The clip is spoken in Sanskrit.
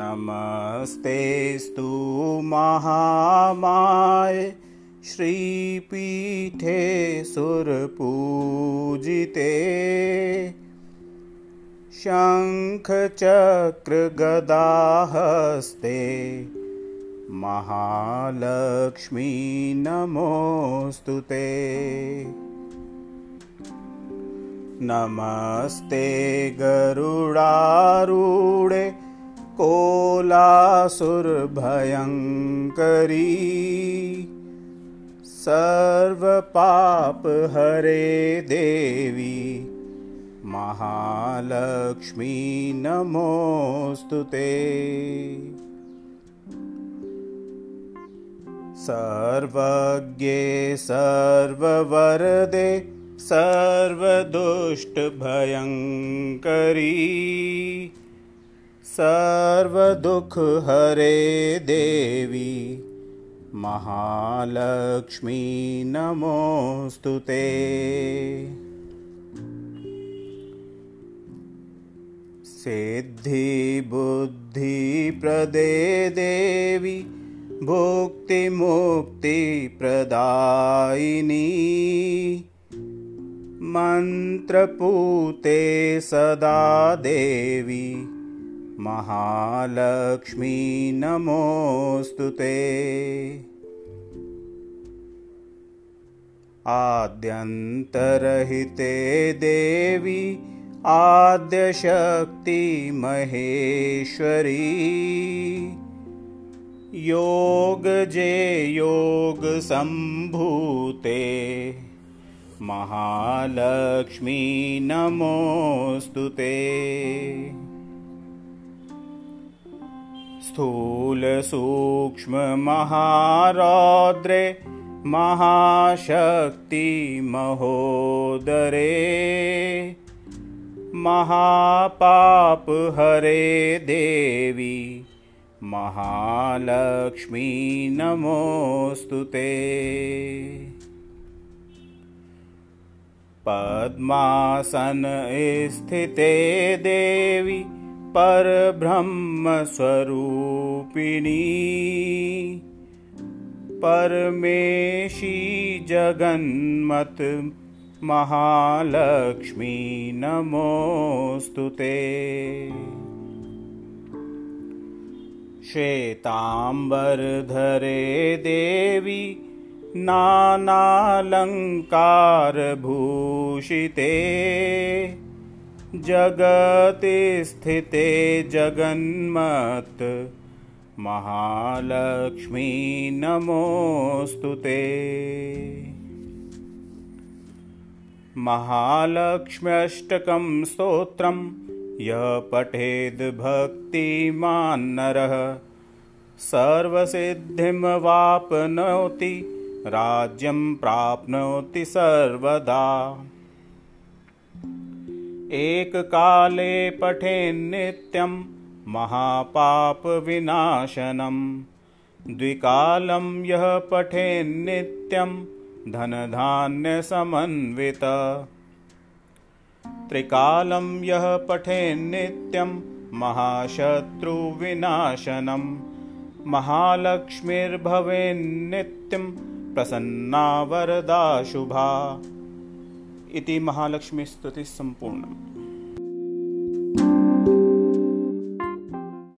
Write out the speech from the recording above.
नमस्तेस्तु महामाय श्रीपीठे सुरपूजिते। शङ्खचक्रगदाहस्ते महालक्ष्मी नमोऽस्तु ते। नमस्ते गरुडारूढे कोलासुरभयङ्करी। सर्वपापहरे देवी महालक्ष्मी नमोऽस्तु ते। सर्वज्ञे सर्ववरदे सर्वदुष्टभयङ्करी सर्वदुःखहरे देवी महालक्ष्मी नमोऽस्तु ते। सिद्धिबुद्धिप्रदे देवी भुक्तिमुक्तिप्रदायिनी मन्त्रपूते सदा देवी महालक्ष्मी नमोऽस्तु ते। आद्यन्तरहिते देवी महेश्वरी योगजे योगसम्भूते महालक्ष्मी नमोऽस्तु ते स्थूलसूक्ष्ममहारौद्रे महाशक्तिमहोदरे महापापहरे देवी महालक्ष्मी नमोऽस्तु ते। पद्मासन स्थिते देवी परब्रह्मस्वरूपिणी। परमेशी जगन्मत महालक्ष्मी नमोऽस्तु ते। श्वेताम्बरधरे देवी नानालङ्कारभूषिते जगति स्थिते जगन्मत्। महालक्ष्मी नमोऽस्तु ते। महालक्ष्म्यष्टकं स्तोत्रं यः पठेद्भक्तिमान्नरः सर्वसिद्धिं वाप्नोति राज्यं प्राप्नोति सर्वदा एककाले पठेन्नित्यं महापापविनाशनं। द्विकालं यः पठेन्नित्यं धनधान्यसमन्वित। त्रिकालं यः पठेन्नित्यं महाशत्रुविनाशनं। महालक्ष्मीर्भवेन्नित्यं प्रसन्ना वरदा शुभा इति महालक्ष्मी स्तुति सम्पूर्णम्।